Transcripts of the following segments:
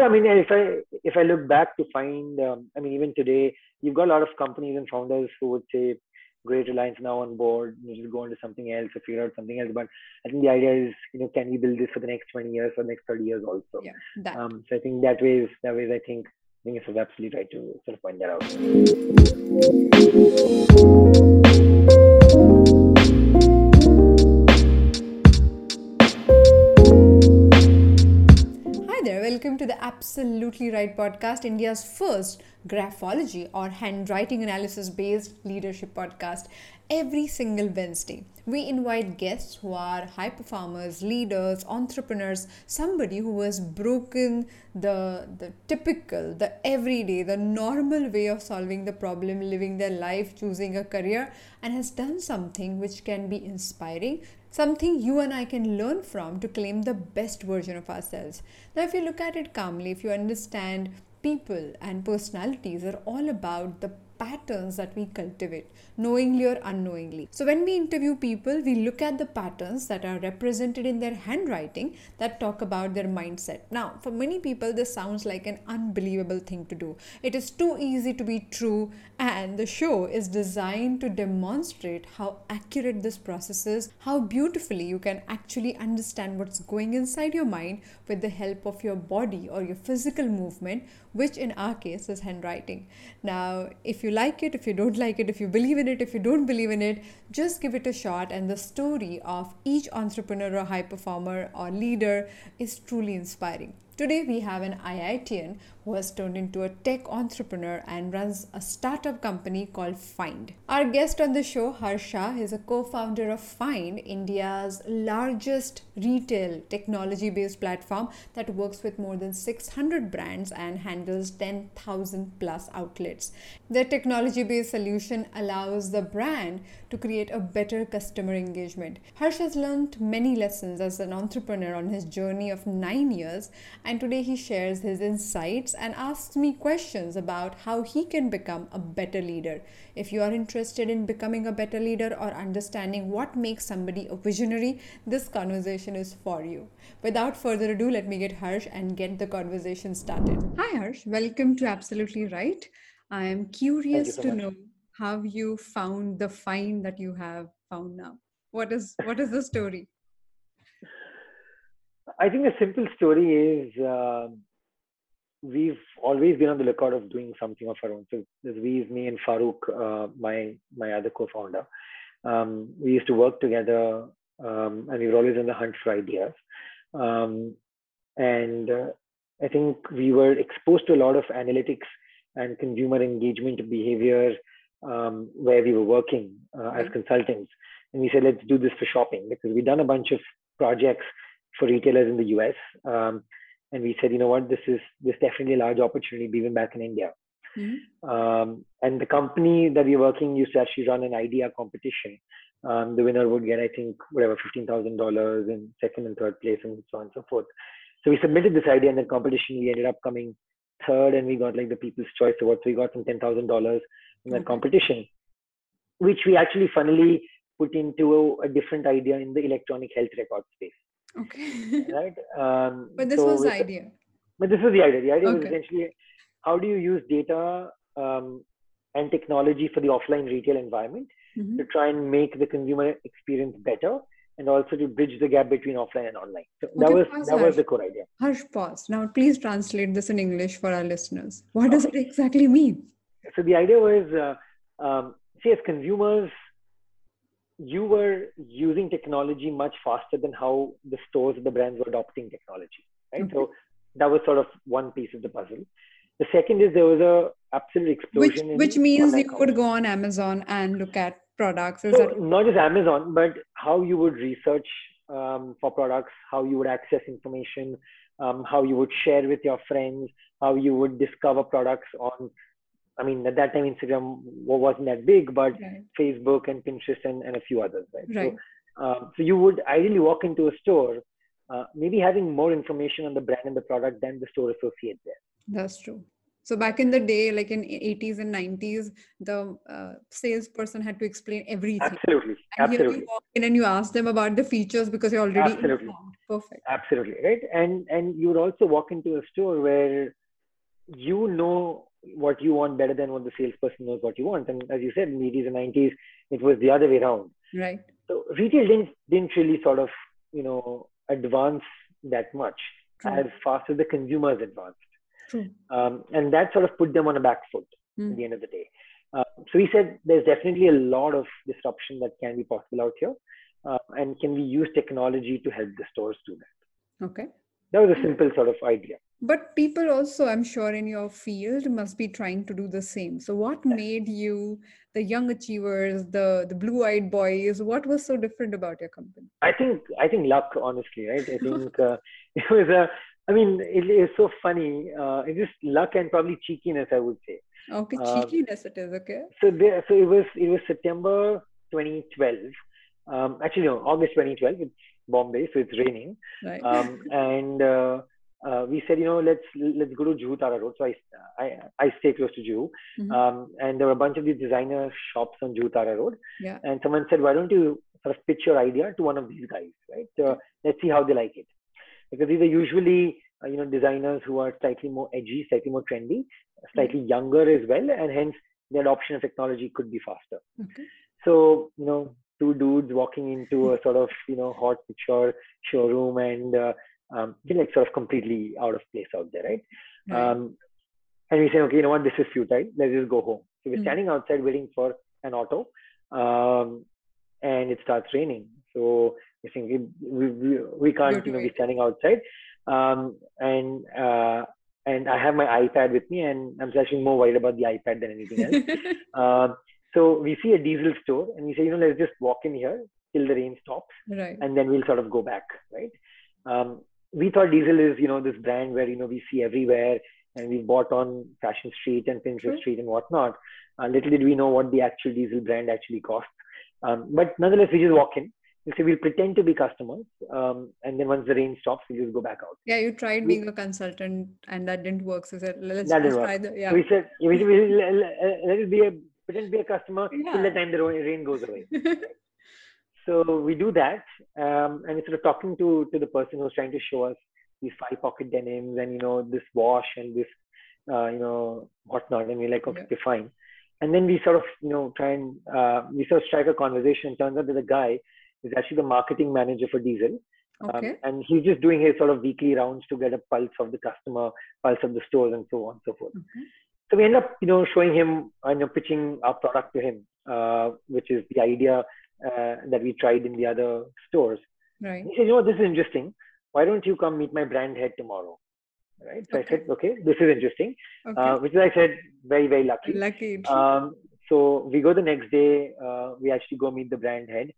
sure. I mean, if I if I look back to Fynd, um, I mean, even today, you've got a lot of companies and founders who would say, "Great, Reliance now on board. You just go into something else or figure out something else." But I think the idea is, you know, can we build this for the next 20 years or next 30 years also? Yeah, that. Um, so I think that way is that way. I think I think it's absolutely right to sort of point that out. The Absolutely Write podcast, India's first graphology or handwriting analysis based leadership podcast. Every single Wednesday, we invite guests who are high performers, leaders, entrepreneurs, somebody who has broken the, the typical, the everyday, the normal way of solving the problem, living their life, choosing a career, and has done something which can be inspiring something you and I can learn from to claim the best version of ourselves. Now, if you look at it calmly, if you understand people and personalities are all about the patterns that we cultivate, knowingly or unknowingly. So, when we interview people, we look at the patterns that are represented in their handwriting that talk about their mindset. Now, for many people, this sounds like an unbelievable thing to do. It is too easy to be true, and the show is designed to demonstrate how accurate this process is, how beautifully you can actually understand what's going inside your mind with the help of your body or your physical movement, which in our case is handwriting. Now, if you like it, if you don't like it, if you believe in it, if you don't believe in it, just give it a shot. And the story of each entrepreneur or high performer or leader is truly inspiring. Today, we have an IITian who has turned into a tech entrepreneur and runs a startup company called Fynd. Our guest on the show, Harsh Shah, is a co founder of Fynd, India's largest retail technology based platform that works with more than 600 brands and handles 10,000 plus outlets. Their technology based solution allows the brand to create a better customer engagement. Harsh has learned many lessons as an entrepreneur on his journey of nine years, and today he shares his insights and asks me questions about how he can become a better leader. If you are interested in becoming a better leader or understanding what makes somebody a visionary, this conversation is for you. Without further ado, let me get Harsh and get the conversation started. Hi, Harsh. Welcome to Absolutely Write. I am curious so to much. know how you found the Fynd that you have found now. What is what is the story? I think the simple story is uh, we've always been on the lookout of doing something of our own. So there's we, me, and Farooq, uh, my my other co-founder. Um, we used to work together, um, and we were always on the hunt for ideas. Um, and uh, I think we were exposed to a lot of analytics and consumer engagement behavior um, where we were working uh, as consultants. And we said, let's do this for shopping because we've done a bunch of projects for retailers in the US. Um, and we said, you know what, this is this definitely a large opportunity even back in India. Mm-hmm. Um, and the company that we were working used to actually run an idea competition. Um, the winner would get, I think, whatever, fifteen thousand dollars in second and third place, and so on and so forth. So we submitted this idea in the competition. We ended up coming third, and we got like the People's Choice Award. So we got some ten thousand dollars in that okay. competition, which we actually funnily put into a, a different idea in the electronic health record space. Okay. right. Um, but this so was the idea. But this was the idea. The idea okay. was essentially how do you use data um, and technology for the offline retail environment mm-hmm. to try and make the consumer experience better and also to bridge the gap between offline and online. So okay, that was pause, that Harsh. was the core idea. Harsh, pause. Now please translate this in English for our listeners. What does it exactly mean? So the idea was, uh, um, see, as consumers, you were using technology much faster than how the stores the brands were adopting technology right? So that was sort of one piece of the puzzle. The second is there was a absolute explosion which, which means you could go on amazon and look at products. So that... not just amazon but how you would research um, for products how you would access information um, how you would share with your friends how you would discover products on I mean, at that time, Instagram wasn't that big, but right. Facebook and Pinterest and, and a few others, right? right. So, um, so you would ideally walk into a store, uh, maybe having more information on the brand and the product than the store associate there. That's true. So back in the day, like in 80s and 90s, the uh, salesperson had to explain everything. Absolutely, and absolutely. you walk in and you ask them about the features because you're already absolutely. perfect absolutely right and and you would also walk into a store where you know what you want better than what the salesperson knows what you want. And as you said in the 80s and 90s it was the other way around. Right. So retail didn't didn't really sort of you know advance that much True. as fast as the consumers advanced. True. um, and that sort of put them on a back foot Mm. at the end of the day. Uh, so we said there's definitely a lot of disruption that can be possible out here uh, and can we use technology to help the stores do that? Okay. That was a simple sort of idea But people also, I'm sure, in your field must be trying to do the same. So, what made you the young achievers, the the blue-eyed boys? What was so different about your company? I think I think luck, honestly, right? I think uh, it was a. I mean, it is so funny. Uh, it's just luck and probably cheekiness, I would say. Okay, Um, cheekiness it is. Okay. So there, so it was it was September 2012. Um, actually, no, August 2012. It's Bombay, so it's raining. Right. Um, and uh, uh, we said, you know, let's let's go to Juhu Tara Road. So I I, I stay close to Juhu, Mhm. um, and there were a bunch of these designer shops on Juhu Tara Road. yeah. and someone said, why don't you sort of pitch your idea to one of these guys, right? Uh, let's see how they like it. Because these are usually, uh, you know, designers who are slightly more edgy, slightly more trendy, slightly younger as well, and hence the adoption of technology could be faster. Okay. So, you know, two dudes walking into a sort of, you know, haute couture showroom and uh, um, they're like sort of completely out of place out there, right? Right. Um, and we say, okay, you know what, this is futile. Let's just go home. So we're Mm. standing outside waiting for an auto, um, and it starts raining. So we think we, we, we, we can't, You're know, be standing outside. Um, and uh, and I have my iPad with me, and I'm actually more worried about the iPad than anything else. um, so we see a diesel store, and we say, you know, let's just walk in here till the rain stops right. and then we'll sort of go back, right? Um, we thought Diesel is, you know, this brand where, you know, we see everywhere and we bought on Fashion Street and Pinterest True. Street and whatnot. Uh, little did we know what the actual Diesel brand actually cost. Um, but nonetheless, we just walk in. We say we'll pretend to be customers. Um, and then once the rain stops, we'll just go back out. Yeah, you tried being a consultant and that didn't work. So said, let's, let's try the yeah. So we said, we, we, let, let- let it be a, pretend to be a customer till the time the rain goes away. So we do that, um, and instead of talking to to the person who's trying to show us these five pocket denims and you know this wash and this uh, you know whatnot, and we're like, okay, Yeah. fine. And then we sort of you know try and uh, we sort of strike a conversation. Turns out that the guy is actually the marketing manager for Diesel, um, and he's just doing his sort of weekly rounds to get a pulse of the customer, pulse of the stores, and so on and so forth. Okay. So we end up, you know, showing him, you know, pitching our product to him, uh, which is the idea uh, that we tried in the other stores. Right. He said, you know, this is interesting. Why don't you come meet my brand head tomorrow? Right. So Okay. I said, okay, this is interesting. Okay. Uh, which is, I said, very, very lucky. Lucky. Um, so we go the next day. Uh, we actually go meet the brand head,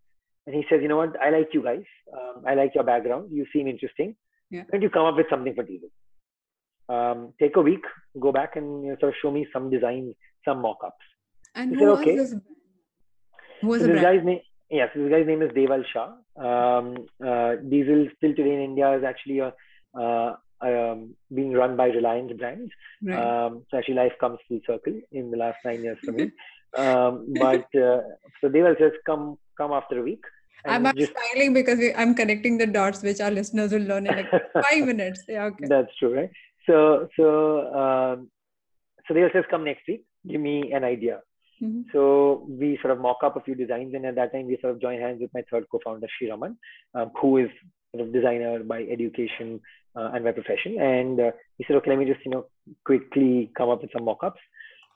and he says, "You know what? I like you guys. Um, I like your background. You seem interesting. Yeah. Why don't you come up with something for Diesel? Um, take a week, go back and you know, sort of show me some designs, some mock-ups." and he who said, was okay. this? Who was So the brand? guy's name, yes, this guy's name is Deval Shah. Um, uh, Diesel still today in India is actually a, uh, um, being run by Reliance Brands. Right. Um, so actually, life comes full circle in the last nine years for me. um, but uh, so Deval says, "Come, come after a week." I'm, I'm smiling because we, I'm connecting the dots, which our listeners will learn in like five minutes. Yeah, okay. That's true, right? So, so, um, so Deval says, "Come next week. Give me an idea." Mm-hmm. So we sort of mock up a few designs, and at that time we sort of join hands with my third co-founder Sreeraman, um, who is sort of designer by education uh, and by profession. And uh, he said, okay, let me just you know quickly come up with some mock-ups.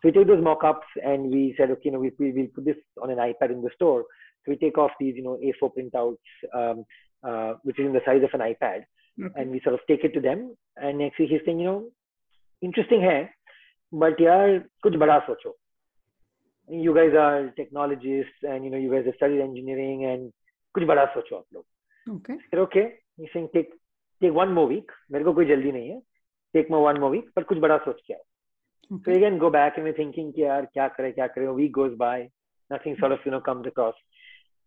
So we took those mock-ups and we said, okay, you know, we, we, will put this on an iPad in the store. So we take off these you know A4 printouts, um, uh, which is in the size of an iPad, and we sort of take it to them. And next week he's saying, you know, interesting hair, but yeah, kuch bada socho you guys are technologists and you know you guys have studied engineering and कुछ बड़ा सोचो आप लोग। Okay okay you saying take take one more week मेरे को कोई जल्दी नहीं है। Take more one more week पर कुछ बड़ा सोच के go back and we're thinking thinking कि यार क्या करे क्या करे। Week goes by. nothing sort of you know comes across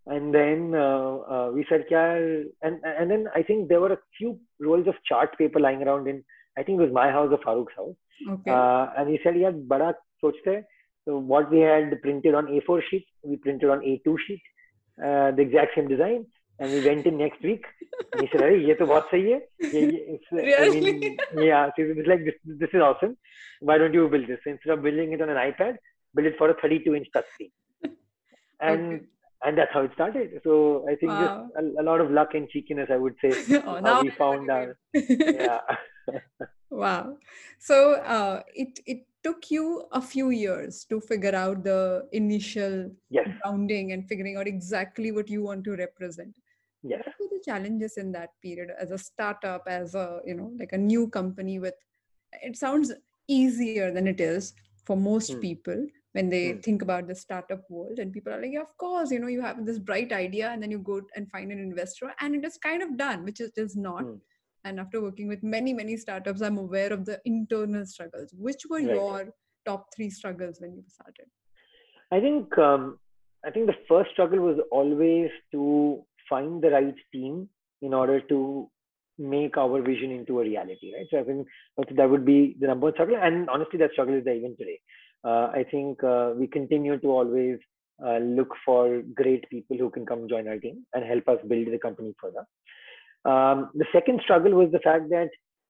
and then uh, uh, we said kya and and then i think there were a few rolls of chart paper lying around in i think it was my house or Farooq's house. Okay. uh, and he said yeah bada sochte hai so what we had printed on A4 sheet, we printed on A2 sheet, uh, the exact same design. And we went in next week. And he said, hey, ye to sahi hai. Ye, ye, really? I mean, yeah. So it's like, this, this is awesome. Why don't you build this? So instead of building it on an iPad, build it for a 32 inch touchscreen. And okay and that's how it started. So I think wow. just a, a, lot of luck and cheekiness, I would say. oh, now we found that. yeah. wow. So uh, it it took you a few years to figure out the initial yes. grounding and figuring out exactly what you want to represent. Yes. What were the challenges in that period as a startup, as a you know, like a new company with it sounds easier than it is for most Hmm. people when they Hmm. think about the startup world and people are like, yeah, of course, you know, you have this bright idea and then you go and find an investor and it is kind of done, which it is not. Hmm. And after working with many, many startups, I'm aware of the internal struggles. Which were Right. your top three struggles when you started? I think um, I think the first struggle was always to find the right team in order to make our vision into a reality, right? So I think that would be the number one struggle, and honestly, that struggle is there even today. Uh, I think uh, we continue to always uh, look for great people who can come join our team and help us build the company further. Um, the second struggle was the fact that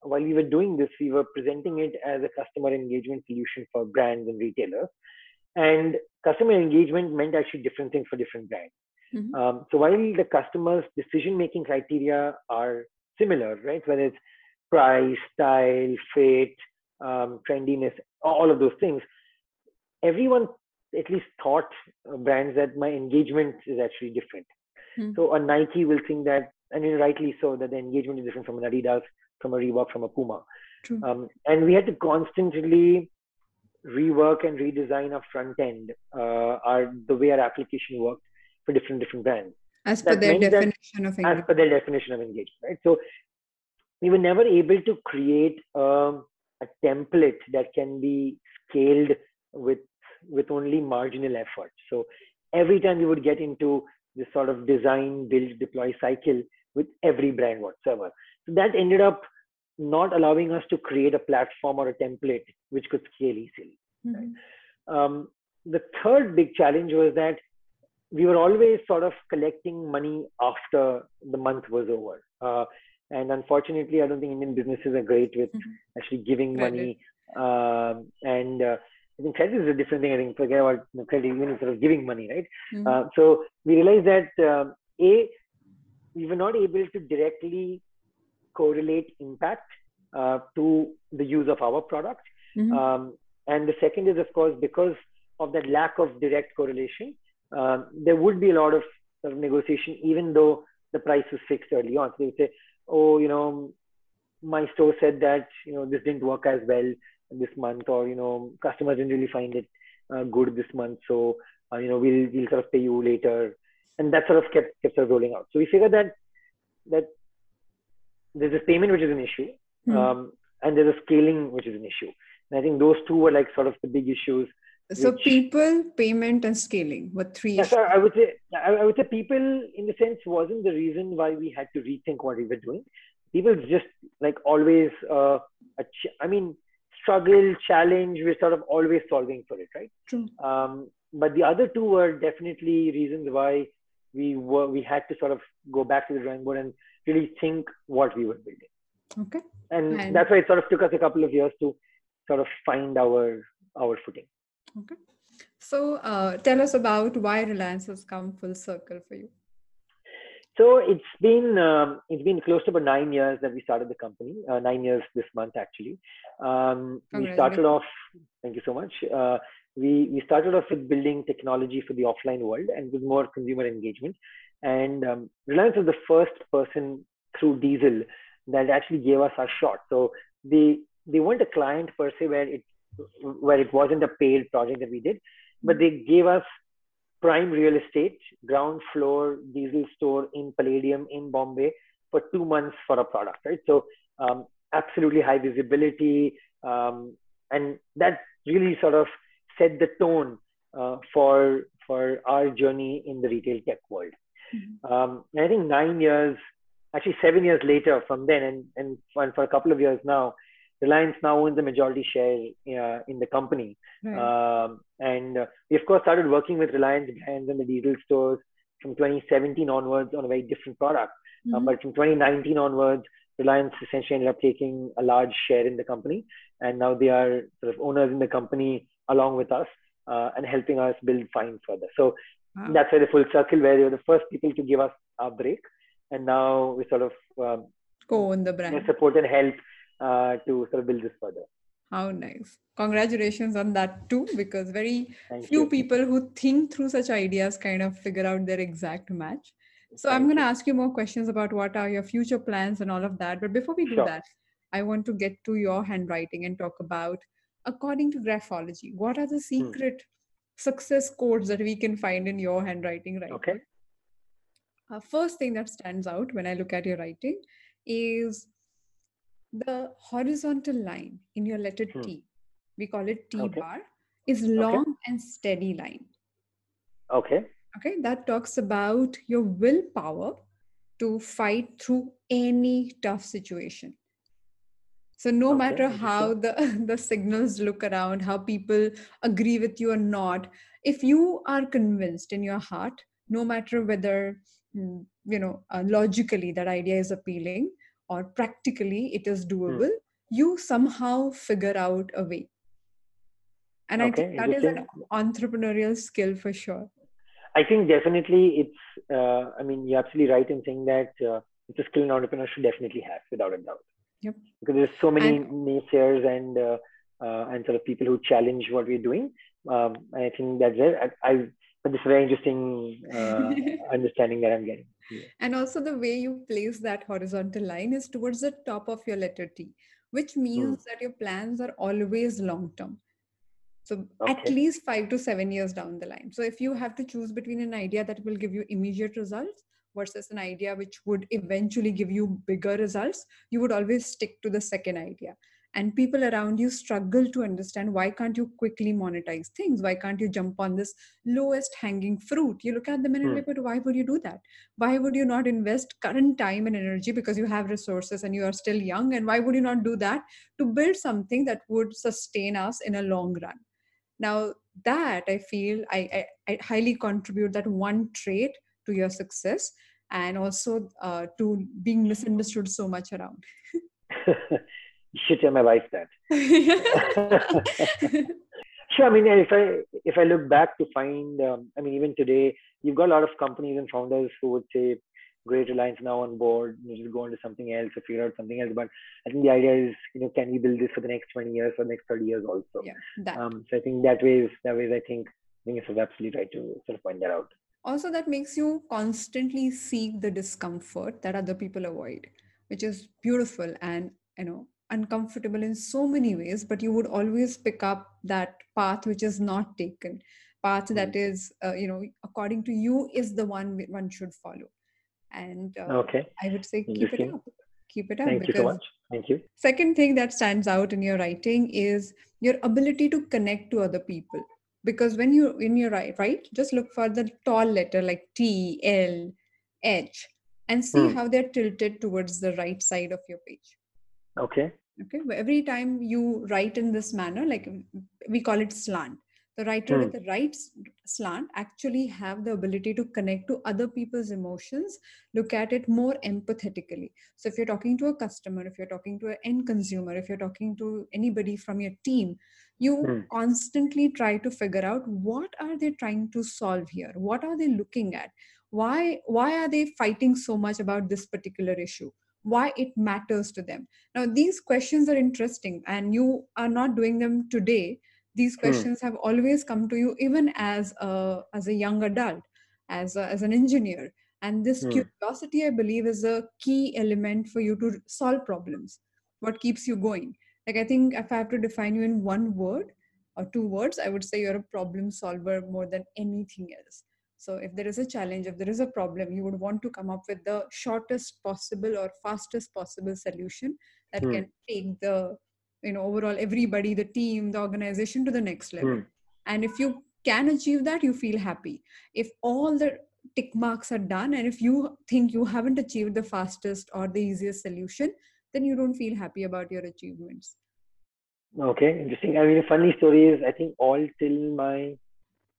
while we were doing this, we were presenting it as a customer engagement solution for brands and retailers. And customer engagement meant actually different things for different brands. Mhm. Um, so while the customer's decision-making criteria are similar, right? Whether it's price, style, fit, um, trendiness, all of those things, everyone at least thought uh, brands that my engagement is actually different. Hmm. So a Nike will think that, and you know, rightly so, that the engagement is different from an Adidas, from a Reebok, from a Puma. True. Um, and we had to constantly rework and redesign our front end, uh, our the way our application worked for different different brands As per that their meant that definition of as engagement. per their definition of engagement, right? So we were never able to create um, a template that can be scaled with with only marginal effort. So every time we would get into this sort of design, build, deploy cycle with every brand whatsoever. So that ended up not allowing us to create a platform or a template which could scale easily. Mhm. Um, the third big challenge was that we were always sort of collecting money after the month was over. Uh, and unfortunately, I don't think Indian businesses are great with Mhm. actually giving Credit. money. Um, and uh, I think credit is a different thing. I think forget about credit, even sort of giving money, right? Mhm. Uh, so we realized that um, a we were not able to directly correlate impact uh, to the use of our product. Mhm. Um, and the second is, of course, because of that lack of direct correlation, um, there would be a lot of, sort of negotiation, even though the price was fixed early on. So they would say, "Oh, you know, my store said that you know this didn't work as well this month, or you know, customers didn't really find it uh, good this month, so uh, you know, we'll we'll sort of pay you later." And that sort of kept kept sort of rolling out. So we figured that that there's this payment which is an issue, Mhm. um, and there's a scaling which is an issue. And I think those two were like sort of the big issues. so which- people, payment, and scaling were three. Yes, I I would say I I would say people in the sense wasn't the reason why we had to rethink what we were doing. People just like always, uh, a ch- I mean, struggle, challenge. We're sort of always solving for it, right? True. Um, but the other two were definitely reasons why we were we had to sort of go back to the drawing board and really think what we were building. Okay. and, And- that's why it sort of took us a couple of years to sort of find our our footing. Okay. So uh, tell us about why Reliance has come full circle for you. So it's been um, it's been close to about nine years that we started the company. Uh, nine years this month actually. Um, we started off. Thank you so much. Uh, we we started off with building technology for the offline world and with more consumer engagement. And um, Reliance was the first person through Diesel that actually gave us our shot. So they they weren't a client per se where it where it wasn't a paid project that we did, but they gave us prime real estate, ground floor diesel store in Palladium in Bombay for two months for a product, right? So um, absolutely high visibility, um, and that really sort of set the tone uh, for for our journey in the retail tech world. Mhm. Um, and I think nine years, actually seven years later from then, and and for, for a couple of years now, Reliance now owns a majority share uh, in the company. Right. Um, and uh, we, of course, started working with Reliance brands and the diesel stores from 2017 onwards on a very different product. Um, Mhm. but from 2019 onwards, Reliance essentially ended up taking a large share in the company, and now they are sort of owners in the company along with us uh, and helping us build Fynd further. So Wow. that's where the full circle, where you're the first people to give us our break, and now we sort of um, Co-own the you know, brand. support and help uh, to sort of build this further. How nice. Congratulations on that too, because very Thank few you. people who think through such ideas kind of figure out their exact match. So I'm going to ask you more questions about what are your future plans and all of that. But before we do Sure. that, I want to get to your handwriting and talk about, according to graphology, what are Hmm. the secret success codes that we can find in your handwriting right Okay. Uh, first thing that stands out when I look at your writing is the horizontal line in your letter Hmm. T. We call it T Okay. bar, is long and steady line. Okay. Okay, that talks about your willpower to fight through any tough situation. So no Okay, matter how the the signals look around, how people agree with you or not, if you are convinced in your heart, no matter whether mm, you know uh, logically that idea is appealing or practically it is doable, you somehow figure out a way. And I think that is an entrepreneurial skill for sure. I think definitely it's, uh, I mean, you're absolutely right in saying that uh, it's a skill an entrepreneur should definitely have without a doubt. Yep. Because there's so many And- naysayers and, uh, uh, and sort of people who challenge what we're doing. Um, and I think that's it. I, I but this is very interesting uh, understanding that I'm getting. Yeah. And also, the way you place that horizontal line is towards the top of your letter T, which means that your plans are always long term. So, at least five to seven years down the line. So, if you have to choose between an idea that will give you immediate results versus an idea which would eventually give you bigger results, you would always stick to the second idea. And people around you struggle to understand why can't you quickly monetize things? Why can't you jump on this lowest hanging fruit? You look at them and hmm. like, but why would you do that? why would you not invest current time and energy because you have resources and you are still young and why would you not do that to build something that would sustain us in a long run now that i feel i, I, I highly contribute that one trait to your success and also uh, to being misunderstood so much around should tell my wife that. Sure. I mean, if I if I look back to Fynd, um, I mean, even today, you've got a lot of companies and founders who would say, "Great, Reliance now on board. You just go into something else or figure out something else." But I think the idea is, you know, can we build this for the next 20 years or next 30 years also? yeah that Um, so I think that way is that way is I think I think it's absolutely right to sort of point that out. Also that makes you constantly seek the discomfort that other people avoid which is beautiful and you know uncomfortable in so many ways but you would always pick up that path which is not taken path that is uh, you know according to you is the one one should follow and uh, Okay. i would say keep it up keep it up Thank you so much. Thank you. second thing that stands out in your writing is your ability to connect to other people because when you when you write right just look for the tall letter like t l h and see Hmm. how they're tilted towards the right side of your page Okay. okay every time you write in this manner like we call it slant the writer with the right slant actually have the ability to connect to other people's emotions look at it more empathetically so if you're talking to a customer if you're talking to an end consumer if you're talking to anybody from your team you Hmm. constantly try to figure out what are they trying to solve here? What are they looking at? Why why are they fighting so much about this particular issue? Why it matters to them? Now these questions are interesting and you are not doing them today. These Hmm. questions have always come to you even as a as a young adult as a, as an engineer. And this Hmm. curiosity i believe is a key element for you to solve problems what keeps you going like i think if i have to define you in one word or two words i would say you're a problem solver more than anything else so if there is a challenge if there is a problem you would want to come up with the shortest possible or fastest possible solution that Hmm. can take the you know overall everybody the team the organization to the next level Hmm. and if you can achieve that you feel happy if all the tick marks are done and if you think you haven't achieved the fastest or the easiest solution then you don't feel happy about your achievements Okay, interesting. I mean, a funny story is I think all till my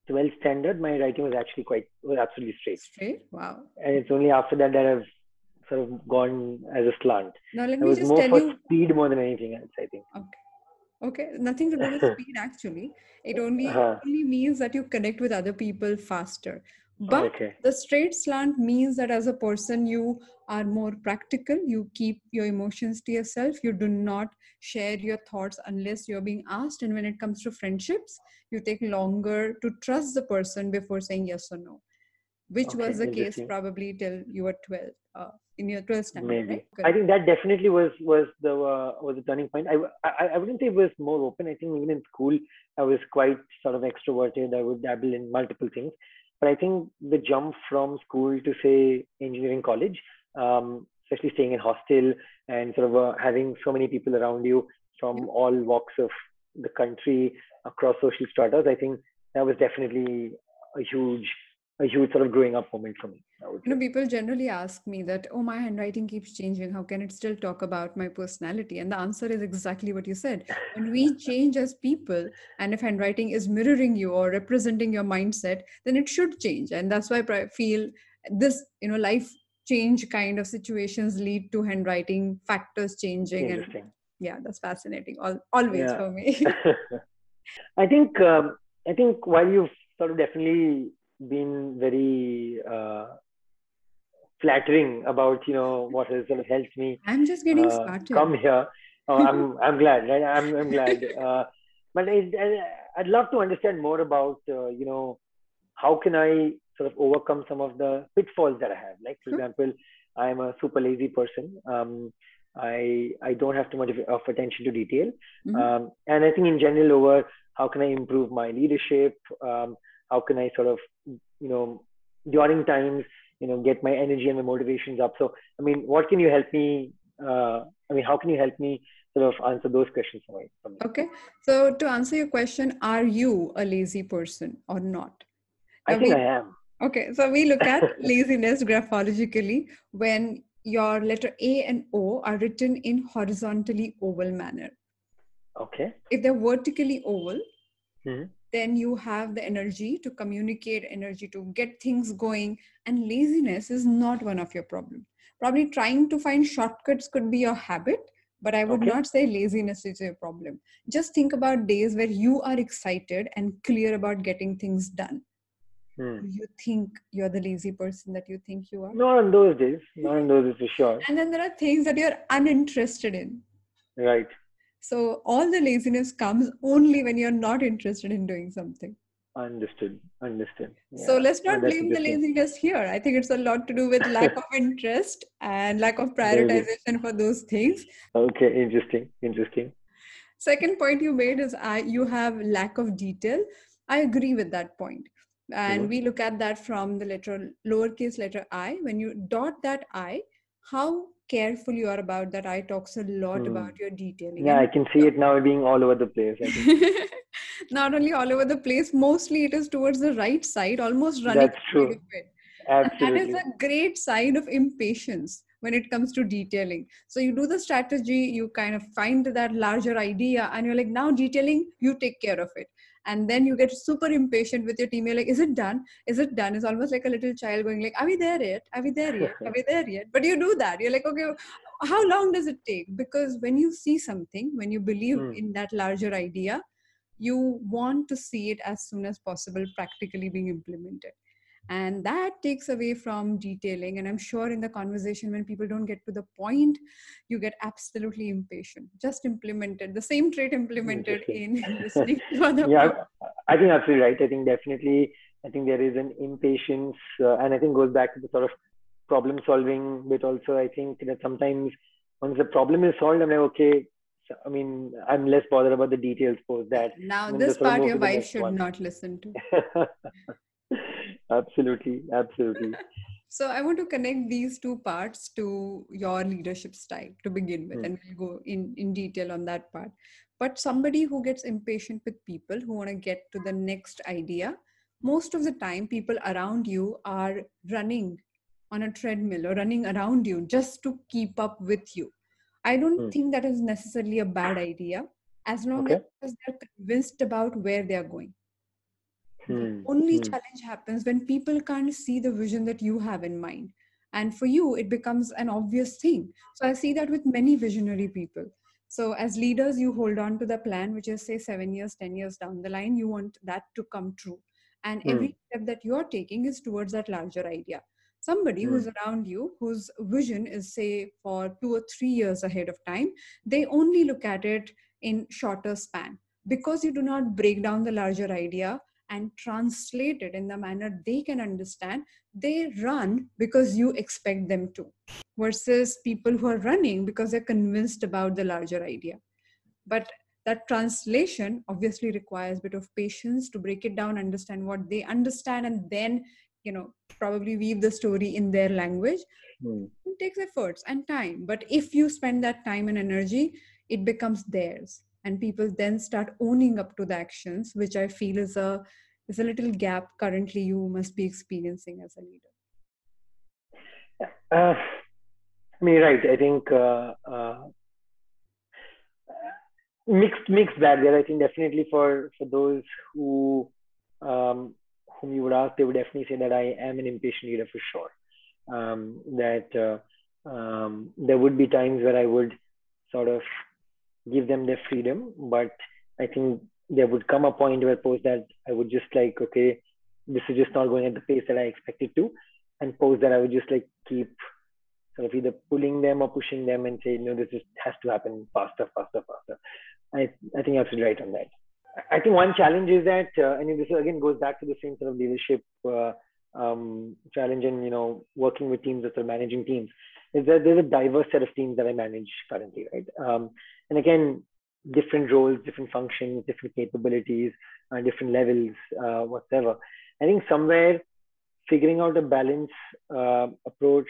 12th standard, my writing was actually quite was absolutely straight. Straight. Wow. And it's only after that that I've sort of gone as a slant. Now let It me was just more tell for you. speed more than anything else, I think. Okay okay, nothing to do with speed actually. It only Uh-huh. only means that you connect with other people faster. But okay. the straight slant means that as a person you are more practical you keep your emotions to yourself you do not share your thoughts unless you're being asked and when it comes to friendships you take longer to trust the person before saying yes or no which Okay, was the case probably till you were 12 uh, in your 12th standard Maybe. right? I think that definitely was was the uh, was the turning point. I, I I wouldn't say it was more open. I think even in school I was quite sort of extroverted. I would dabble in multiple things. But I think the jump from school to say engineering college, um, especially staying in hostel and sort of uh, having so many people around you from all walks of the country across social stratas, I think that was definitely a huge a huge sort of growing up moment for me. You know people generally ask me that oh my handwriting keeps changing how can it still talk about my personality and the answer is exactly what you said when we change as people and if handwriting is mirroring you or representing your mindset then it should change and that's why i feel this you know life change kind of situations lead to handwriting factors changing and Interesting. yeah that's fascinating Al always Yeah. for me I think um, I think while you've sort of definitely been very uh, flattering about you know what has sort of helped me i'm just getting uh, started come here. Oh, I'm I'm glad, right? I'm I'm glad. Uh, but I'd love to understand more about uh, you know how can I sort of overcome some of the pitfalls that I have. Like for example, I'm a super lazy person. Um, I I don't have too much of, attention to detail, Mhm. um, and I think in general over how can I improve my leadership? Um, how can I sort of you know during times you know get my energy and my motivations up? So I mean, what can you help me? Uh, I mean, how can you help me sort of answer those questions for me? For me? okay so to answer your question are you a lazy person or not I Now think we- I am. Okay, so we look at laziness graphologically when your letter A and O are written in horizontally oval manner. Okay. If they're vertically oval, Mhm. Then you have the energy to communicate, energy to get things going, and laziness is not one of your problem. Probably trying to find shortcuts could be your habit, but I would Okay. not say laziness is your problem. Just think about days where you are excited and clear about getting things done. Hmm. you think you're the lazy person that you think you are Not on those days. Not on those days for sure. and then there are things that you're uninterested in Right. So all the laziness comes only when you're not interested in doing something Understood. Understood. so let's not blame the laziness here i think it's a lot to do with lack of interest and lack of prioritization for those things Okay. Interesting. Interesting. second point you made is I, you have lack of detail i agree with that point and we look at that from the letter lowercase letter i when you dot that i how careful you are about that i talks a lot Hmm. about your detailing Yeah, I can see it now being all over the place. Not only all over the place mostly it is towards the right side almost running That's true. it. And that Absolutely. is a great sign of impatience when it comes to detailing. So you do the strategy, you kind of find that larger idea, and you're like, now detailing, you take care of it. And then you get super impatient with your team. You're like, is it done? Is it done? It's almost like a little child going like, are we there yet? Are we there yet? Are we there yet? But you do that. You're like, okay, how long does it take? Because when you see something, when you believe Hmm. in that larger idea, you want to see it as soon as possible practically being implemented and that takes away from detailing and i'm sure in the conversation when people don't get to the point you get absolutely impatient just implemented the same trait implemented in listening to other yeah, people. I, I think absolutely right. I think definitely, I think there is an impatience, uh, and I think goes back to the sort of problem solving bit also. I think that sometimes once the problem is solved, I'm like, okay, I mean, I'm less bothered about the details post that. now this just sort of part your wife should one. not listen to absolutely, absolutely. so i want to connect these two parts to your leadership style to begin with Hmm. and we'll go in in detail on that part but somebody who gets impatient with people who want to get to the next idea most of the time people around you are running on a treadmill or running around you just to keep up with you i don't Hmm. think that is necessarily a bad idea as long Okay. as they're convinced about where they are going the only hmm. challenge happens when people can't see the vision that you have in mind. And for you it becomes an obvious thing. So i see that with many visionary people. So as leaders you hold on to the plan which is say 7 years 10 years down the line you want that to come true. And hmm. every step that you're taking is towards that larger idea. Somebody who's around you whose vision is say for 2 or 3 years ahead of time they only look at it in shorter span. Because you do not break down the larger idea and translate it in the manner they can understand, they run because you expect them to, versus people who are running because they're convinced about the larger idea. But that translation obviously requires a bit of patience to break it down, understand what they understand, and then you know probably weave the story in their language. Mm. It takes efforts and time, but if you spend that time and energy, it becomes theirs and people then start owning up to the actions which i feel is a is a little gap currently you must be experiencing as a leader. Uh, i mean right i think uh, uh, mixed mixed bag there i think definitely for for those who um, whom you would ask they would definitely say that i am an impatient leader for sure. Um, that uh, um, there would be times where i would sort of give them their freedom. But I think there would come a point where post that I would just like, okay, this is just not going at the pace that I expected to. And post that I would just like keep sort of either pulling them or pushing them and say, no, this just has to happen faster, faster, faster. I, I think you're absolutely right on that. I think one challenge is that, uh, and this again goes back to the same sort of leadership uh, um, challenge and, you know, working with teams or managing teams is that there's a diverse set of teams that I manage currently, right? Um, and again, different roles, different functions, different capabilities, uh, different levels, uh, whatever. I think somewhere figuring out a balance uh, approach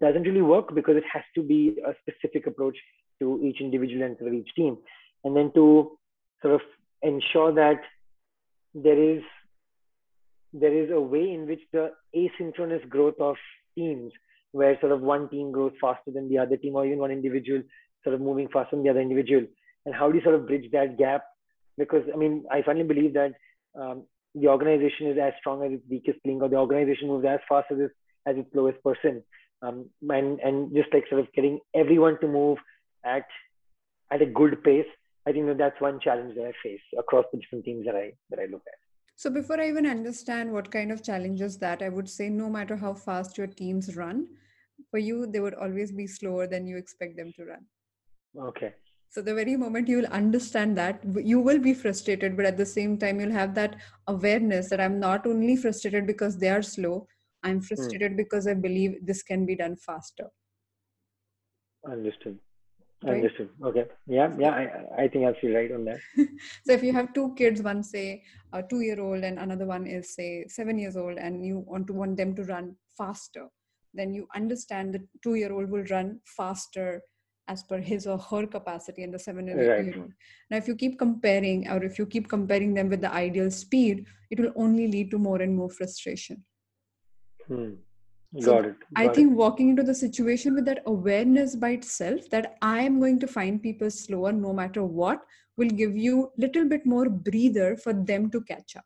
doesn't really work because it has to be a specific approach to each individual and sort of each team. And then to sort of ensure that there is there is a way in which the asynchronous growth of teams where sort of one team grows faster than the other team or even one individual sort of moving faster than the other individual? And how do you sort of bridge that gap? Because i mean i finally believe that um, the organization is as strong as its weakest link or the organization moves as fast as its, as its lowest person. Um, and, and just like sort of getting everyone to move at at a good pace i think that that's one challenge that i face across the different teams that i that i look at. So before i even understand what kind of challenges that i would say no matter how fast your teams run for you they would always be slower than you expect them to run okay so the very moment you'll understand that you will be frustrated but at the same time you'll have that awareness that i'm not only frustrated because they are slow i'm hmm. frustrated mm. because i believe this can be done faster understood right? understood okay yeah yeah i, I think i feel right on that so if you have two kids one say a two year old and another one is say seven years old and you want to want them to run faster then you understand the two year old will run faster as per his or her capacity and the seven year old right. now if you keep comparing or if you keep comparing them with the ideal speed it will only lead to more and more frustration hmm. Got so it. Got I think walking into the situation with that awareness by itself that I am going to find people slower no matter what will give you little bit more breather for them to catch up.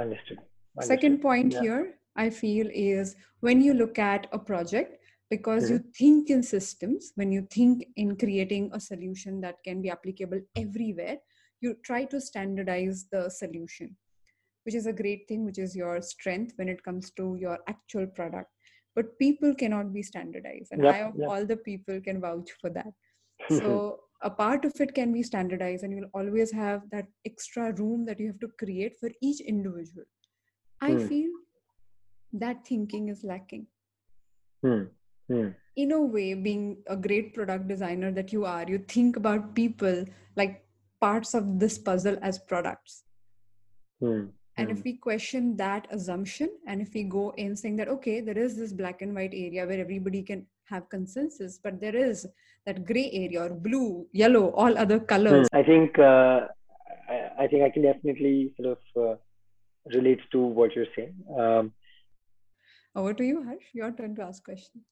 Understood. Understood. Second point yeah. here I feel is when you look at a project, because mm-hmm. you think in systems, when you think in creating a solution that can be applicable everywhere, you try to standardize the solution which is a great thing, which is your strength when it comes to your actual product. But people cannot be standardized. And yep, I, of yep. all the people, can vouch for that. so a part of it can be standardized, and you'll always have that extra room that you have to create for each individual. I hmm. feel that thinking is lacking. Hmm. Hmm. In a way, being a great product designer that you are, you think about people like parts of this puzzle as products. Hmm and if hmm. we question that assumption and if we go in saying that okay there is this black and white area where everybody can have consensus but there is that gray area or blue yellow all other colors i think uh, I, I, think i can definitely sort of uh, relate to what you're saying um, over to you harsh your turn to ask questions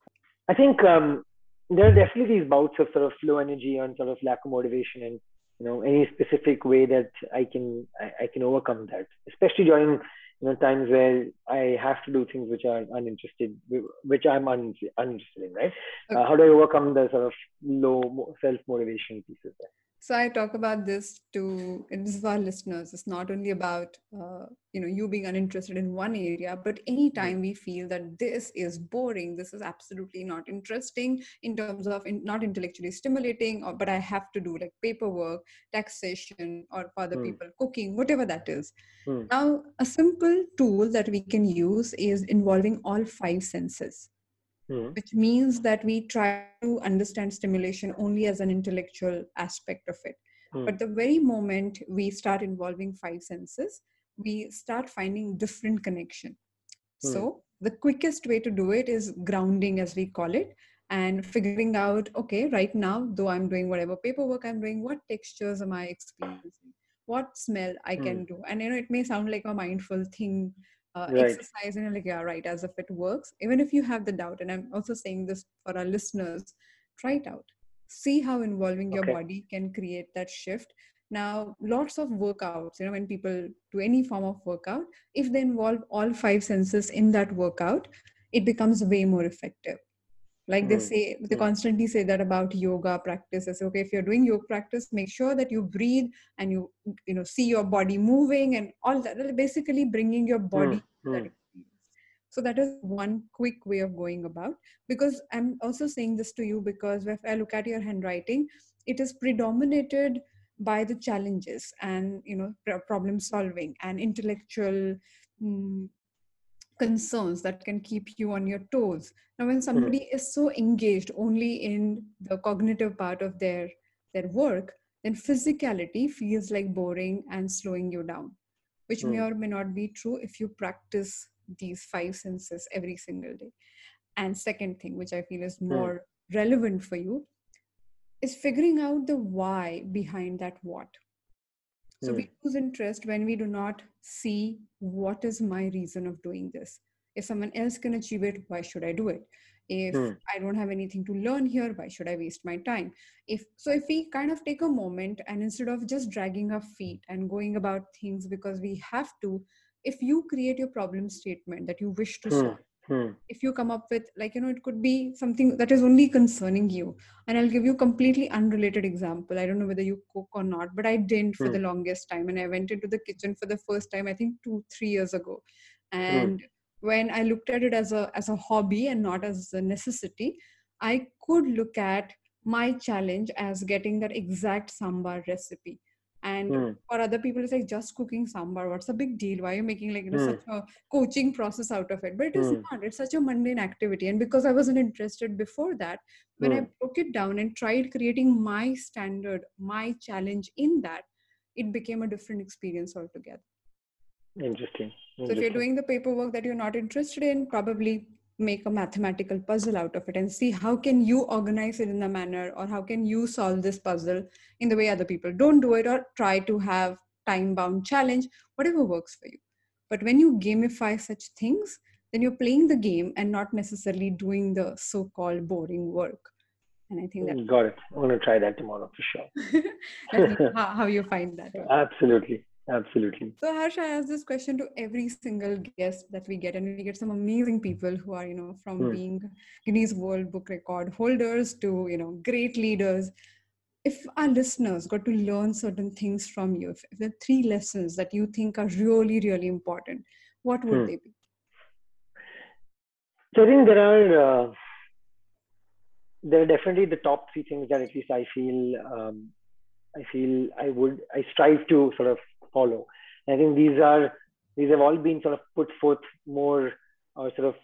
i think um, there are definitely these bouts of sort of low energy and sort of lack of motivation and you know any specific way that I can I, I can overcome that, especially during you know times where I have to do things which are uninterested, which I'm un, uninterested in, right? Okay. Uh, how do I overcome the sort of low self motivation pieces? There? So I talk about this to and this is for our listeners. It's not only about uh, you know you being uninterested in one area, but anytime we feel that this is boring, this is absolutely not interesting in terms of in, not intellectually stimulating, or but I have to do like paperwork, taxation, or for other mm. people cooking, whatever that is. Mm. Now, a simple tool that we can use is involving all five senses mm. which means that we try to understand stimulation only as an intellectual aspect of it. Mm. But the very moment we start involving five senses, we start finding different connection. Mm. So the quickest way to do it is grounding, as we call it, and figuring out okay right now though i'm doing whatever paperwork i'm doing what textures am i experiencing what smell i can mm. do and you know it may sound like a mindful thing uh, right. exercise and you're like yeah right as if it works even if you have the doubt and i'm also saying this for our listeners try it out see how involving your okay. body can create that shift now lots of workouts you know when people do any form of workout if they involve all five senses in that workout it becomes way more effective like they hmm. say they mm. constantly say that about yoga practices okay if you're doing yoga practice make sure that you breathe and you you know see your body moving and all that basically bringing your body mm. that so that is one quick way of going about because i'm also saying this to you because if i look at your handwriting it is predominated by the challenges and you know problem solving and intellectual mm, concerns that can keep you on your toes now when somebody mm-hmm. is so engaged only in the cognitive part of their their work then physicality feels like boring and slowing you down which mm-hmm. may or may not be true if you practice these five senses every single day and second thing which i feel is hmm. more mm-hmm. relevant for you is figuring out the why behind that what so mm. we lose interest when we do not see what is my reason of doing this. If someone else can achieve it, why should I do it? If mm. I don't have anything to learn here, why should I waste my time? If so, if we kind of take a moment and instead of just dragging our feet and going about things because we have to, if you create your problem statement that you wish to mm. solve, Hmm. If you come up with, like, you know, it could be something that is only concerning you. And I'll give you a completely unrelated example. I don't know whether you cook or not, but I didn't for hmm. the longest time. And I went into the kitchen for the first time, I think two, three years ago. Hmm. And hmm. when I looked at it as a as a hobby and not as a necessity, I could look at my challenge as getting that exact sambar recipe and mm. for other people it's like just cooking sambar what's the big deal why are you making like you know mm. such a coaching process out of it but it is mm. not it's such a mundane activity and because i wasn't interested before that when i hmm. broke it down and tried creating my standard my challenge in that it became a different experience altogether interesting, interesting. so if you're doing the paperwork that you're not interested in probably make a mathematical puzzle out of it and see how can you organize it in a manner or how can you solve this puzzle in the way other people don't do it or try to have time bound challenge whatever works for you. But when you gamify such things then you're playing the game and not necessarily doing the so called boring work. And i think that mm, got it. I'm going to try that tomorrow for sure. How, how you find that absolutely Absolutely. So Harsh, I ask this question to every single guest that we get, and we get some amazing people who are, you know, from mm. being Guinness World Book Record holders to, you know, great leaders. If our listeners got to learn certain things from you, if, if there are three lessons that you think are really, really important, what would mm. they be? So I think there are uh, there are definitely the top three things that at least I feel um, I feel I would I strive to sort of follow. And I think these are these have all been sort of put forth more or sort of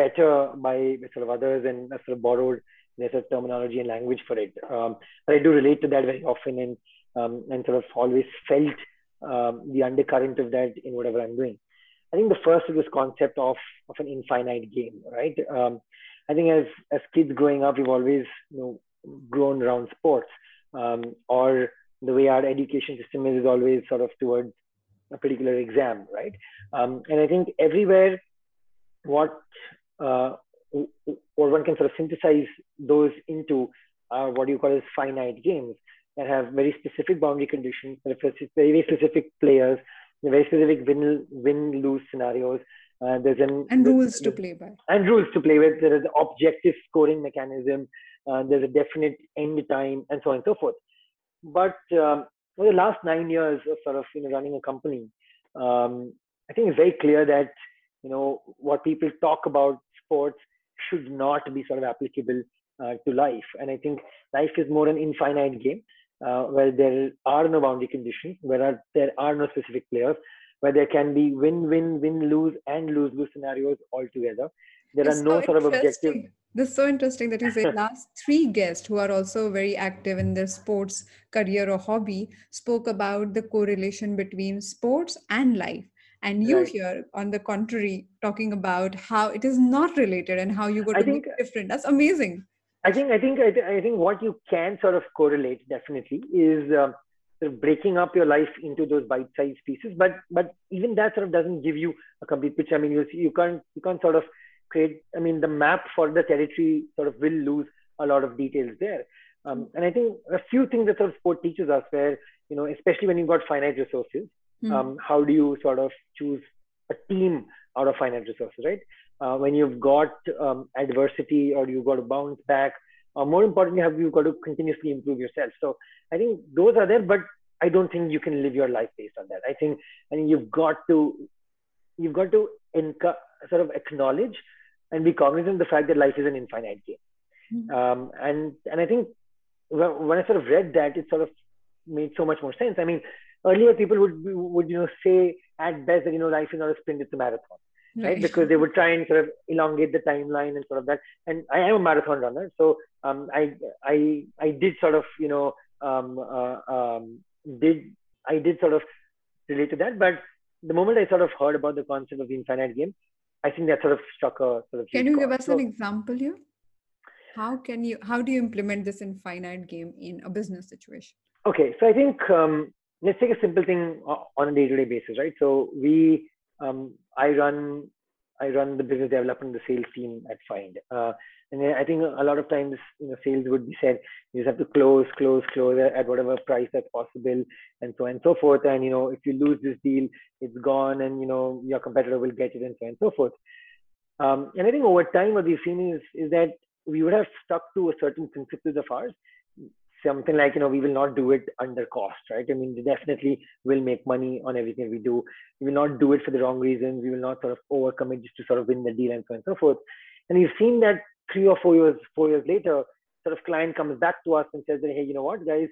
better by sort of others and sort of borrowed their sort of terminology and language for it. Um, but I do relate to that very often and um, and sort of always felt um, the undercurrent of that in whatever I'm doing. I think the first is this concept of of an infinite game, right? Um, I think as as kids growing up, we've always you know grown around sports um, or the way our education system is, is always sort of towards a particular exam, right? Um, and I think everywhere, what uh, or one can sort of synthesize those into uh, what you call as finite games. that have very specific boundary conditions, very, very specific players, very specific win win lose scenarios. Uh, there's an and rules to play by and rules to play with. There is an objective scoring mechanism. Uh, there's a definite end time and so on and so forth. But um, for the last nine years of sort of you know running a company, um, I think it's very clear that you know what people talk about sports should not be sort of applicable uh, to life. And I think life is more an infinite game uh, where there are no boundary conditions, where are, there are no specific players, where there can be win-win, win-lose, and lose-lose scenarios altogether. There it's are no so sort of objective. This is so interesting that you say last three guests who are also very active in their sports career or hobby spoke about the correlation between sports and life and you right. here on the contrary talking about how it is not related and how you go to think, be different that's amazing i think i think i think what you can sort of correlate definitely is um, sort of breaking up your life into those bite-sized pieces but but even that sort of doesn't give you a complete picture i mean you you can't you can't sort of create i mean the map for the territory sort of will lose a lot of details there um, and i think a few things that sort of sport teaches us where you know especially when you've got finite resources Mm. Um, how do you sort of choose a team out of finite resources, right? Uh, when you've got um, adversity or you've got to bounce back, or more importantly, have you got to continuously improve yourself? So I think those are there, but I don't think you can live your life based on that. I think I think you've got to you've got to sort of acknowledge and be cognizant of the fact that life is an infinite game. Mm-hmm. Um, and and I think when I sort of read that, it sort of made so much more sense. I mean, earlier people would would you know say at best that you know life is not a sprint it's a marathon right, right? because they would try and sort of elongate the timeline and sort of that and i am a marathon runner so um, i i i did sort of you know um, uh, um, did i did sort of relate to that but the moment i sort of heard about the concept of the infinite game i think that sort of struck a sort of can you give us so, an example here? How can you how do you implement this infinite game in a business situation? Okay so i think um, let's take a simple thing on a day-to-day basis, right? So we, um, I run, I run the business development, the sales team at Fynd, uh, and I think a lot of times, you know, sales would be said you just have to close, close, close at whatever price that's possible, and so on and so forth. And you know, if you lose this deal, it's gone, and you know, your competitor will get it, and so on and so forth. Um, and I think over time, what we've seen is is that we would have stuck to a certain principles of ours something like you know we will not do it under cost right? I mean we definitely will make money on everything we do. We will not do it for the wrong reasons. We will not sort of overcommit just to sort of win the deal and so on and so forth. And we've seen that three or four years four years later sort of client comes back to us and says that hey you know what guys?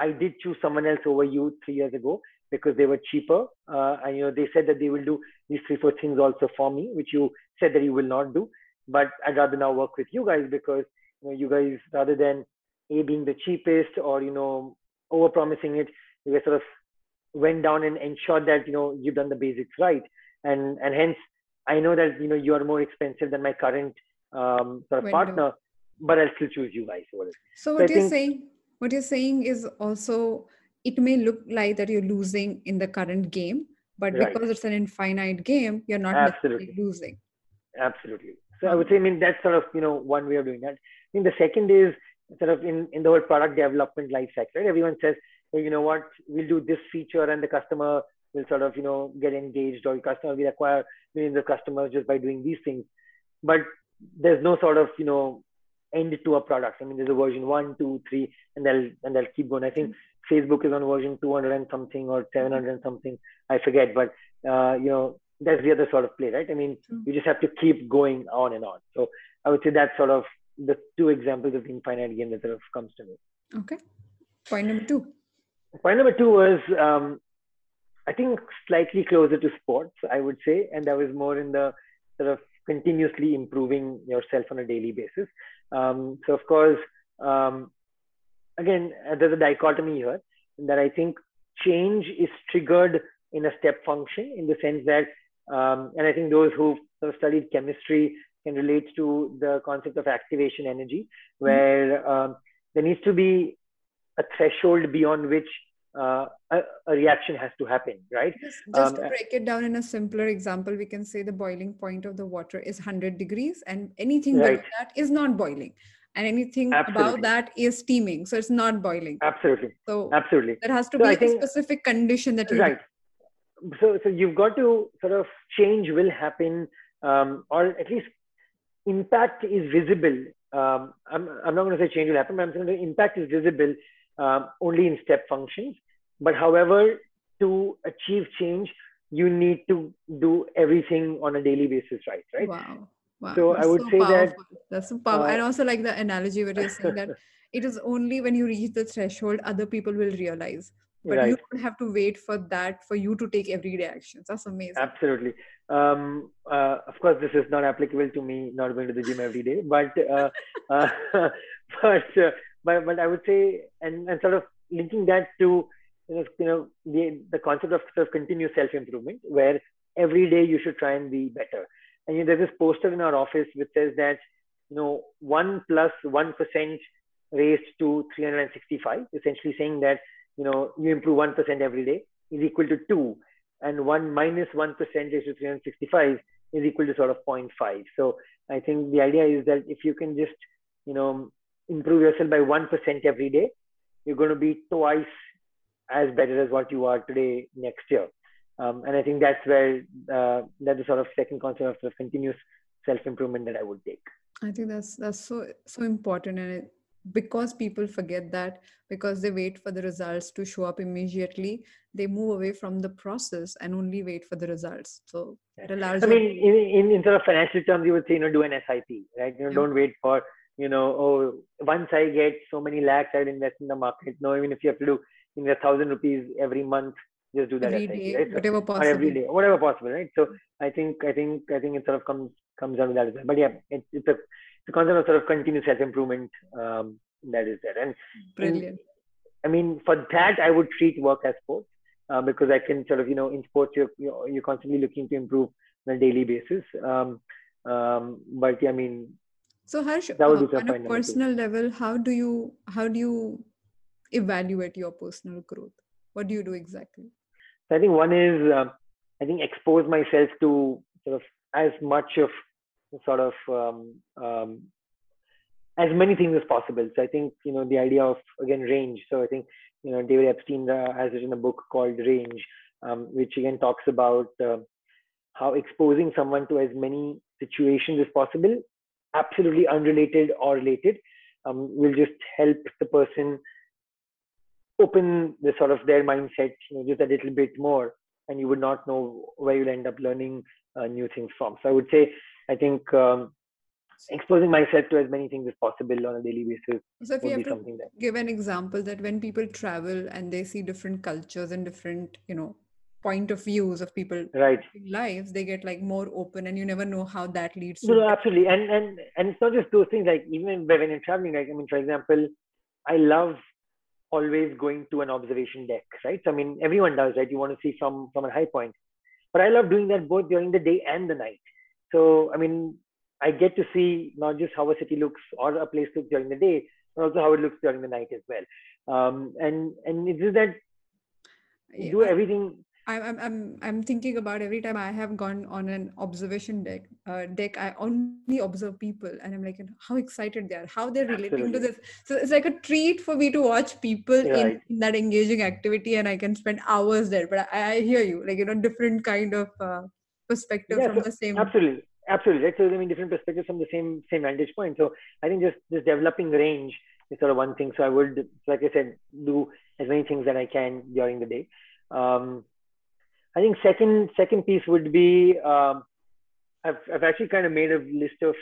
I did choose someone else over you three years ago because they were cheaper uh, and you know they said that they will do these three four things also for me which you said that you will not do. But i'd rather now work with you guys because you know you guys rather than a being the cheapest or you know over promising it you guys sort of went down and ensured that you know you've done the basics right. And and hence i know that you know you are more expensive than my current um, sort of partner but i'll still choose you guys so, so what you're think, saying what you're saying is also it may look like that you're losing in the current game but right. because it's an infinite game you're not absolutely. losing. Absolutely. So i would say i mean that's sort of you know one way of doing that. I think the second is sort of in, in the whole product development life cycle, right? Everyone says, hey, you know what, we'll do this feature and the customer will sort of, you know, get engaged or customer will acquire millions of customers just by doing these things. But there's no sort of, you know, end to a product. I mean, there's a version one, two, three, and they'll and they'll keep going. I think Facebook is on version 200 and something or 700 and something. I forget, but uh, you know, that's the other sort of play, right? I mean, you just have to keep going on and on. So I would say that's sort of the two examples of infinite game that sort of comes to me. Okay. Point number two. Point number two was, um, I think, slightly closer to sports, I would say, and that was more in the sort of continuously improving yourself on a daily basis. Um, so, of course, um, again, uh, there's a dichotomy here that I think change is triggered in a step function in the sense that, um, and I think those who sort of studied chemistry can relate to the concept of activation energy, where mm-hmm. um, there needs to be a threshold beyond which uh, a, a, reaction has to happen, right? Just, just um, to break it down in a simpler example, we can say the boiling point of the water is 100 degrees, and anything right. below that is not boiling. and anything Absolutely. above that is steaming so it's not boiling absolutely so absolutely there has to So be I a think- specific condition that you right so so you've got to sort of change will happen um, or at least impact is visible um, I'm, I'm not going to say change will happen but i'm saying the impact is visible um, only in step functions but however to achieve change you need to do everything on a daily basis right right Wow. Wow. So I That's would say that, powerful. that's so powerful. uh, and also like the analogy where you're saying that it is only when you reach the threshold other people will realize. But you don't have to wait for that for you to take everyday actions. That's amazing. absolutely um, uh, of course this is not applicable to me not going to the gym every day but uh, uh, but, uh, but but i would say and, and sort of linking that to you know, you know the the concept of sort of continuous self improvement where every day you should try and be better and you know, there's this poster in our office which says that you know 1 plus 1 raised to 365 essentially saying that you know you improve 1% every day is equal to 2 and 1 minus 1 raised to 365 is equal to sort of 0.5 so i think the idea is that if you can just you know improve yourself by 1% every day you're going to be twice as better as what you are today next year. Um, and i think that's where uh, that's the sort of second concept of, sort of continuous self improvement that i would take. I think that's that's so so important, and it, because people forget that because they wait for the results to show up immediately, they move away from the process and only wait for the results. So it allows. I mean, in, in, in sort of financial terms, you would say, you know, do an SIP, right? You know, Yeah. don't wait for, you know, oh, once I get so many lakhs, I'll invest in the market. No, even if you have to do in a thousand rupees every month, just do that every SIP, day, right? So, whatever possible. every day, whatever possible, right? So I think, I think, I think it sort of comes comes down to that as well. But yeah, it, it's a a concept of sort of continuous self improvement um, that is there. And Brilliant. I mean, for that, I would treat work as sports uh, because I can sort of, you know, in sports, you're, you're, you're constantly looking to improve on a daily basis. Um, um, but yeah, I mean, So Harsh, that would uh, be the on a personal level, how do you how do you evaluate your personal growth? What do you do exactly? I think one is, um, I think, expose myself to sort of as much of sort of um, um, as many things as possible. So I think, you know, the idea of, again, range. So I think, you know, David Epstein uh, has written a book called Range, um, which again talks about uh, how exposing someone to as many situations as possible, absolutely unrelated or related, um, will just help the person open the sort of their mindset, you know, just a little bit more, and you would not know where you'll end up learning uh, new things from. So I would say, I think um, exposing myself to as many things as possible on a daily basis So if you would have be to something that. give an example that when people travel and they see different cultures and different, you know, point of views of people Right. lives, they get like more open and you never know how that leads to No, no, absolutely. And and and it's not just those things. Like even when you're traveling, like I mean, for example, I love always going to an observation deck, right? So I mean, everyone does, right? You want to see from from a high point, but I love doing that both during the day and the night. So I mean, I get to see not just how a city looks or a place looks during the day, but also how it looks during the night as well. Um, and and it's just that Yeah, do everything I'm, I'm, I'm, I'm thinking about every time I have gone on an observation deck, uh, deck, I only observe people and I'm like, how excited they are, how they're relating to this. So it's like a treat for me to watch people in, in that engaging activity and I can spend hours there. But I, I hear you, like, you know, different kind of uh, perspective Yeah, from so the same. Absolutely, absolutely. Right. So I mean, different perspectives from the same same vantage point. So I think just just developing range is sort of one thing. So I would, like I said, do as many things that I can during the day. Um, I think second second piece would be um, I've I've actually kind of made a list of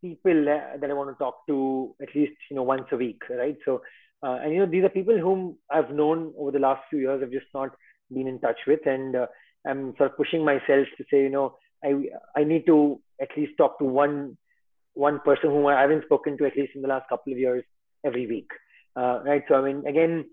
people that, that I want to talk to at least you know once a week, right? So uh, and you know these are people whom I've known over the last few years. I've just not been in touch with, and uh, I'm sort of pushing myself to say, you know, I I need to at least talk to one one person whom I haven't spoken to at least in the last couple of years every week, uh, right? So I mean, again,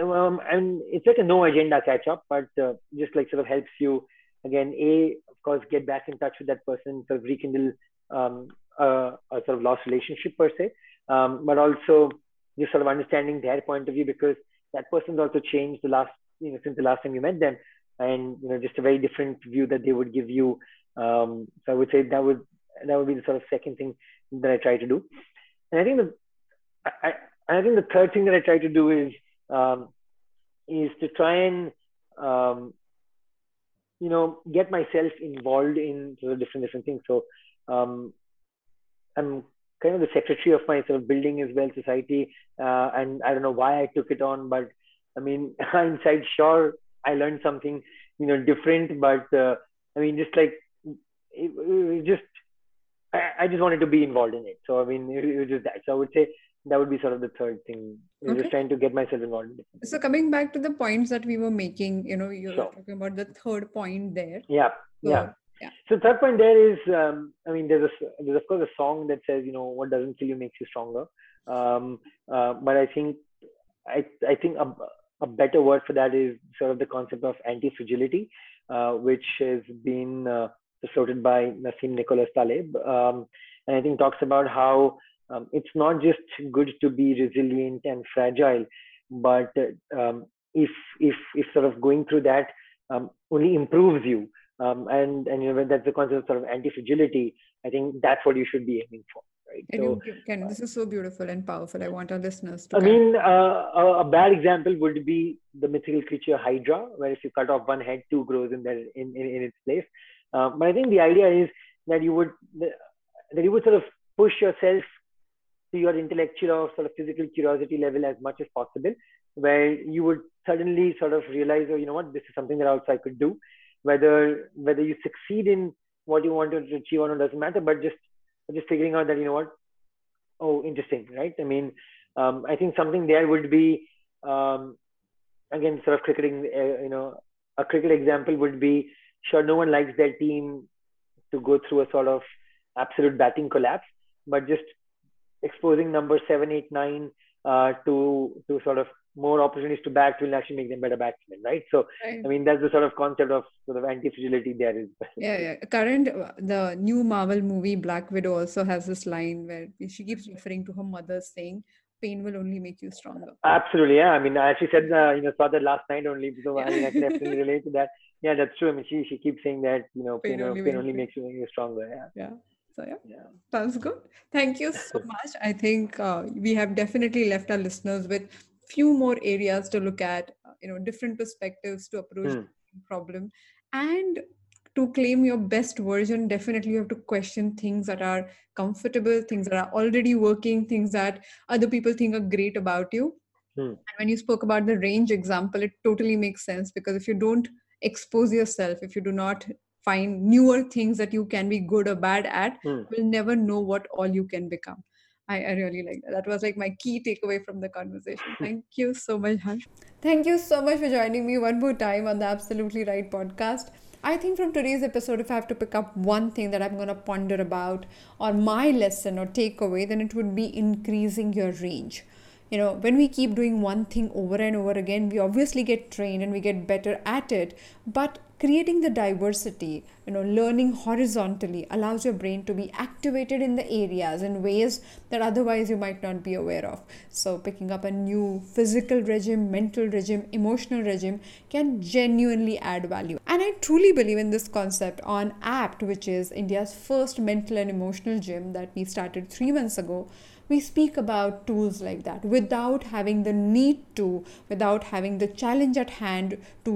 um, and it's like a no agenda catch up, but uh, just like sort of helps you again, a of course get back in touch with that person, sort of rekindle um, uh, a sort of lost relationship per se, um, but also just sort of understanding their point of view because that person's also changed the last you know since the last time you met them and you know just a very different view that they would give you um, so i would say that would that would be the sort of second thing that I try to do. And I think the I, I think the third thing that I try to do is um, is to try and um, you know get myself involved in sort of different different things. So um, I'm kind of the secretary of my sort of building as well society, uh, and I don't know why I took it on, but I mean, hindsight, sure, I learned something you know different, but uh, I mean, just like it, it just I, I, just wanted to be involved in it. So I mean, it, it was just that. So I would say that would be sort of the third thing okay. just trying to get myself involved so coming back to the points that we were making you know you're sure. talking about the third point there yeah so, yeah yeah. So third point there is, um, I mean, there's a, there's of course a song that says, you know, what doesn't kill you makes you stronger. Um, uh, but I think, I I think a, a better word for that is sort of the concept of anti-fragility, uh, which has been uh, floated by Nassim Nicholas Taleb, um, and I think talks about how um, it's not just good to be resilient and fragile, but um, if if if sort of going through that um, only improves you, um, and and you know that's the concept of sort of anti-fragility. I think that's what you should be aiming for. Right? So, Ken, this is so beautiful and powerful. I want our listeners to. I mean, uh, a, a, bad example would be the mythical creature Hydra, where if you cut off one head, two grows in there in, in, in its place. Uh, but I think the idea is that you would that you would sort of push yourself to your intellectual or sort of physical curiosity level as much as possible, where you would suddenly sort of realize, oh, you know what, this is something that also I could do. Whether whether you succeed in what you want to achieve or not doesn't matter, but just just figuring out that you know what, oh, interesting, right? I mean, um, I think something there would be um, again sort of cricketing. Uh, you know, a cricket example would be sure no one likes their team to go through a sort of absolute batting collapse, but just exposing number seven, eight, nine uh, to to sort of more opportunities to bat will actually make them better batsmen, right? So, right. I mean, that's the sort of concept of sort of anti-fragility there is. Yeah, yeah. Current the new Marvel movie Black Widow also has this line where she keeps referring to her mother saying, "Pain will only make you stronger." Absolutely, yeah. I mean, I actually said uh, you know saw that last night only, so yeah. I mean, I can definitely relate to that. Yeah, that's true. I mean, she she keeps saying that you know pain, pain only, pain only makes you stronger. Yeah. Yeah. So yeah, yeah, sounds good. Thank you so much. I think uh, we have definitely left our listeners with few more areas to look at. Uh, you know, different perspectives to approach mm. the problem, and to claim your best version. Definitely, you have to question things that are comfortable, things that are already working, things that other people think are great about you. Mm. And when you spoke about the range example, it totally makes sense because if you don't expose yourself, if you do not find newer things that you can be good or bad at mm. will never know what all you can become I, I, really like that. That was like my key takeaway from the conversation. Hmm. Thank you so much, Harsh. Thank you so much for joining me one more time on the Absolutely Write podcast. I think from today's episode, if I have to pick up one thing that I'm going to ponder about, or my lesson or takeaway, then it would be increasing your range you know when we keep doing one thing over and over again we obviously get trained and we get better at it. But creating the diversity you know learning horizontally allows your brain to be activated in the areas in ways that otherwise you might not be aware of. So picking up a new physical regime mental regime emotional regime can genuinely add value. And i truly believe in this concept on apt which is india's first mental and emotional gym that we started 3 months ago we speak about tools like that without having the need to, without having the challenge at hand to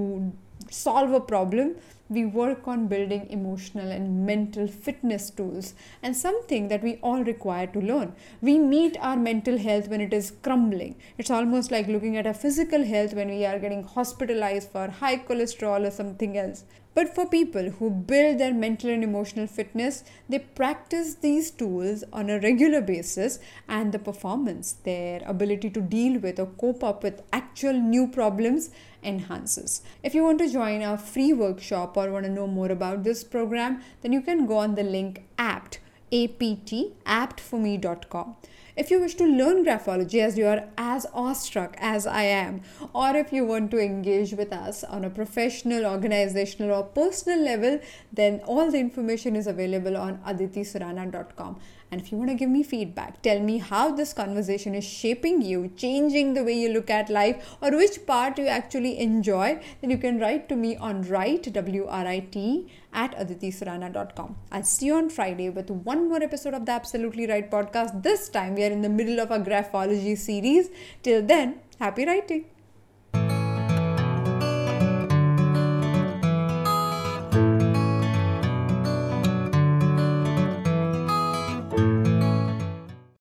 solve a problem we work on building emotional and mental fitness tools and something that we all require to learn. We meet our mental health when it is crumbling. It's almost like looking at our physical health when we are getting hospitalized for high cholesterol or something else. But for people who build their mental and emotional fitness, they practice these tools on a regular basis and the performance, their ability to deal with or cope up with actual new problems enhances. If you want to join our free workshop or want to know more about this program, then you can go on the link apt, apt, aptforme.com. If you wish to learn graphology as you are as awestruck as I am, or if you want to engage with us on a professional, organizational, or personal level, then all the information is available on aditisurana.com. And if you want to give me feedback, tell me how this conversation is shaping you, changing the way you look at life, or which part you actually enjoy, then you can write to me on write, W R I T, at aditisurana.com. I'll see you on Friday with one more episode of the Absolutely Write podcast. This time we are in the middle of a graphology series. Till then, happy writing.